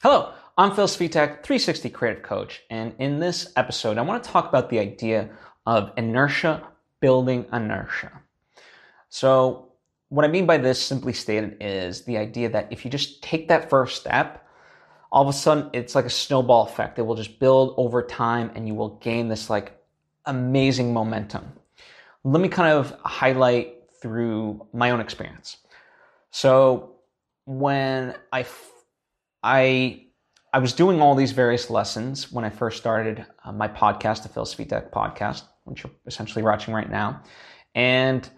Hello, I'm Phil Svitek, 360 Creative Coach, and in this episode, I want to talk about the idea of inertia building inertia. So, what I mean by this, simply stated, is the idea that if you just take that first step, all of a sudden it's like a snowball effect. It will just build over time and you will gain this like amazing momentum. Let me kind of highlight through my own experience. So, when I I I was doing all these various lessons when I first started uh, my podcast, the Phil Svitek podcast, which you're essentially watching right now, and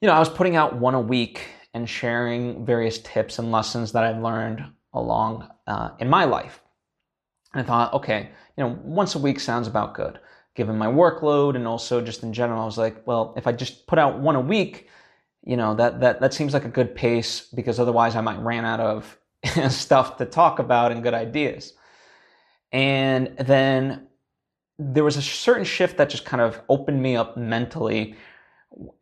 you know I was putting out one a week and sharing various tips and lessons that I've learned along uh, in my life. And I thought, okay, you know, once a week sounds about good, given my workload and also just in general. I was like, well, if I just put out one a week, you know, that that that seems like a good pace because otherwise I might ran out of stuff to talk about and good ideas. And then there was a certain shift that just kind of opened me up mentally.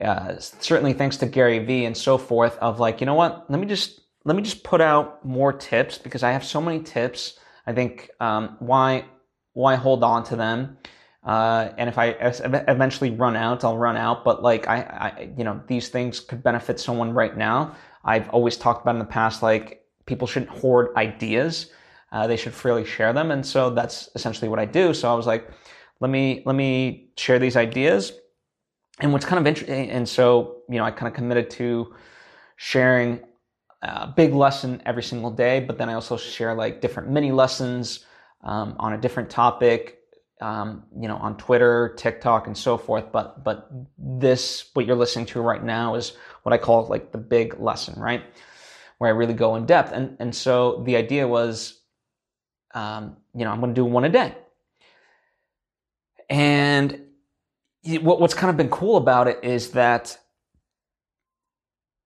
Uh, certainly thanks to Gary Vee and so forth of like, you know what? Let me just let me just put out more tips because I have so many tips. I think um, why why hold on to them? Uh, and if I eventually run out, I'll run out. But like I, I, you know, these things could benefit someone right now. I've always talked about in the past, like people shouldn't hoard ideas. Uh, they should freely share them. And so that's essentially what I do. So I was like, let me, let me share these ideas. And what's kind of interesting, and so, you know, I kind of committed to sharing a big lesson every single day, but then I also share like different mini lessons um, on a different topic, um, you know, on Twitter, TikTok, and so forth. But but this, what you're listening to right now, is what I call like the big lesson, right? Where I really go in depth. And, and so the idea was, um, you know, I'm going to do one a day. And what, what's kind of been cool about it is that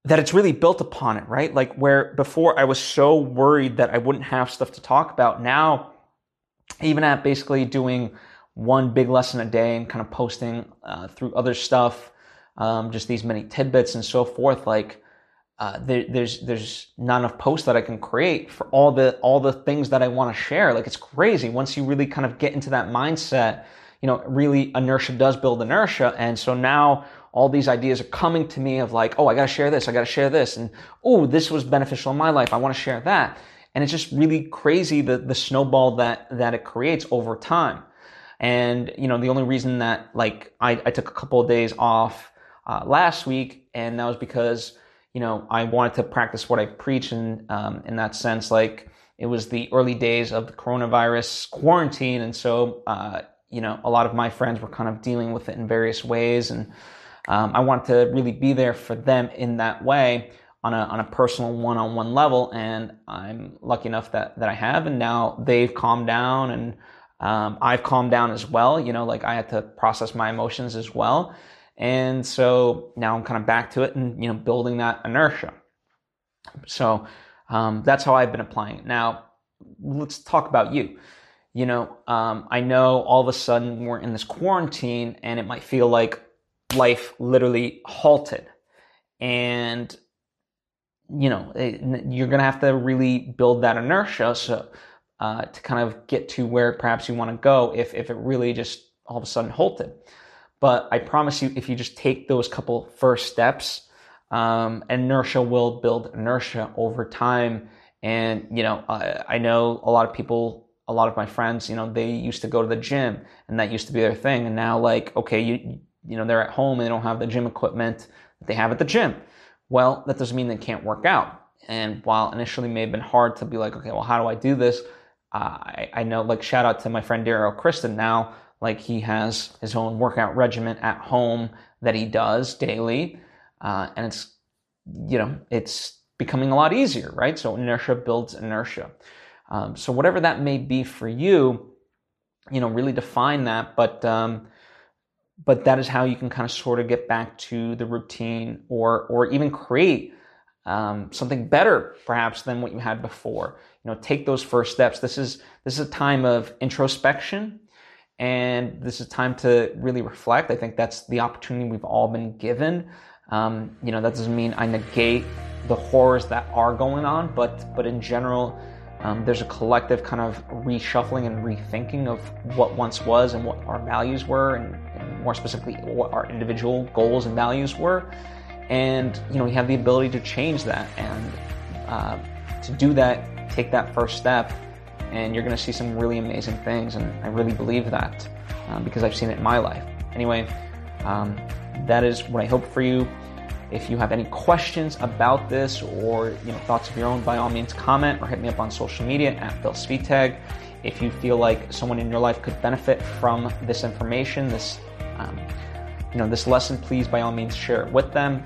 that it's really built upon it, right? Like where before I was so worried that I wouldn't have stuff to talk about. Now, even at basically doing one big lesson a day and kind of posting uh, through other stuff, um, just these many tidbits and so forth, like uh, there, there's there's not enough posts that I can create for all the all the things that I want to share. Like it's crazy once you really kind of get into that mindset. You know, really inertia does build inertia, and so now all these ideas are coming to me of like, oh, I got to share this, I got to share this, and oh, this was beneficial in my life. I want to share that, and it's just really crazy the the snowball that that it creates over time. And you know, the only reason that like I, I took a couple of days off uh, last week, and that was because you know, I wanted to practice what I preach in, um, in that sense. Like it was the early days of the coronavirus quarantine. And so, uh, you know, a lot of my friends were kind of dealing with it in various ways. And um, I wanted to really be there for them in that way on a, on a personal one-on-one level. And I'm lucky enough that, that I have. And now they've calmed down and um, I've calmed down as well. You know, like I had to process my emotions as well. And so now I'm kind of back to it and, you know, building that inertia. So um, that's how I've been applying it. Now, let's talk about you. You know, um, I know all of a sudden we're in this quarantine and it might feel like life literally halted. And, you know, it, you're going to have to really build that inertia so, uh, to kind of get to where perhaps you want to go if, if it really just all of a sudden halted. But I promise you, if you just take those couple first steps, um, inertia will build inertia over time. And, you know, I, I know a lot of people, a lot of my friends, you know, they used to go to the gym and that used to be their thing. And now, like, okay, you, you know, they're at home and they don't have the gym equipment that they have at the gym. Well, that doesn't mean they can't work out. And while initially may have been hard to be like, okay, well, how do I do this? Uh, I, I know, like, shout out to my friend Daryl Kristen now like he has his own workout regimen at home that he does daily. Uh, and it's, you know, it's becoming a lot easier, right? So inertia builds inertia. Um, so whatever that may be for you, you know, really define that. But, um, but that is how you can kind of sort of get back to the routine or, or even create um, something better perhaps than what you had before. You know, take those first steps. This is, this is a time of introspection and this is time to really reflect. I think that's the opportunity we've all been given. Um, you know, that doesn't mean I negate the horrors that are going on, but but in general, Um, there's a collective kind of reshuffling and rethinking of what once was and what our values were, and, and more specifically, what our individual goals and values were. And you know, we have the ability to change that, and uh, to do that, take that first step, and you're going to see some really amazing things. And I really believe that um, because I've seen it in my life. Anyway, um, that is what I hope for you. If you have any questions about this or you know thoughts of your own, by all means comment or hit me up on social media at Phil Svitek. If you feel like someone in your life could benefit from this information, this um, you know this lesson, please by all means share it with them.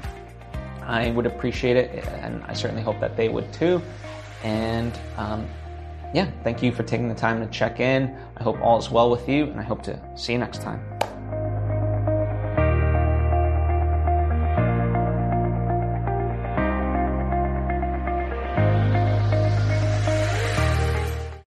I would appreciate it, and I certainly hope that they would too. And um, yeah, thank you for taking the time to check in. I hope all is well with you, and I hope to see you next time.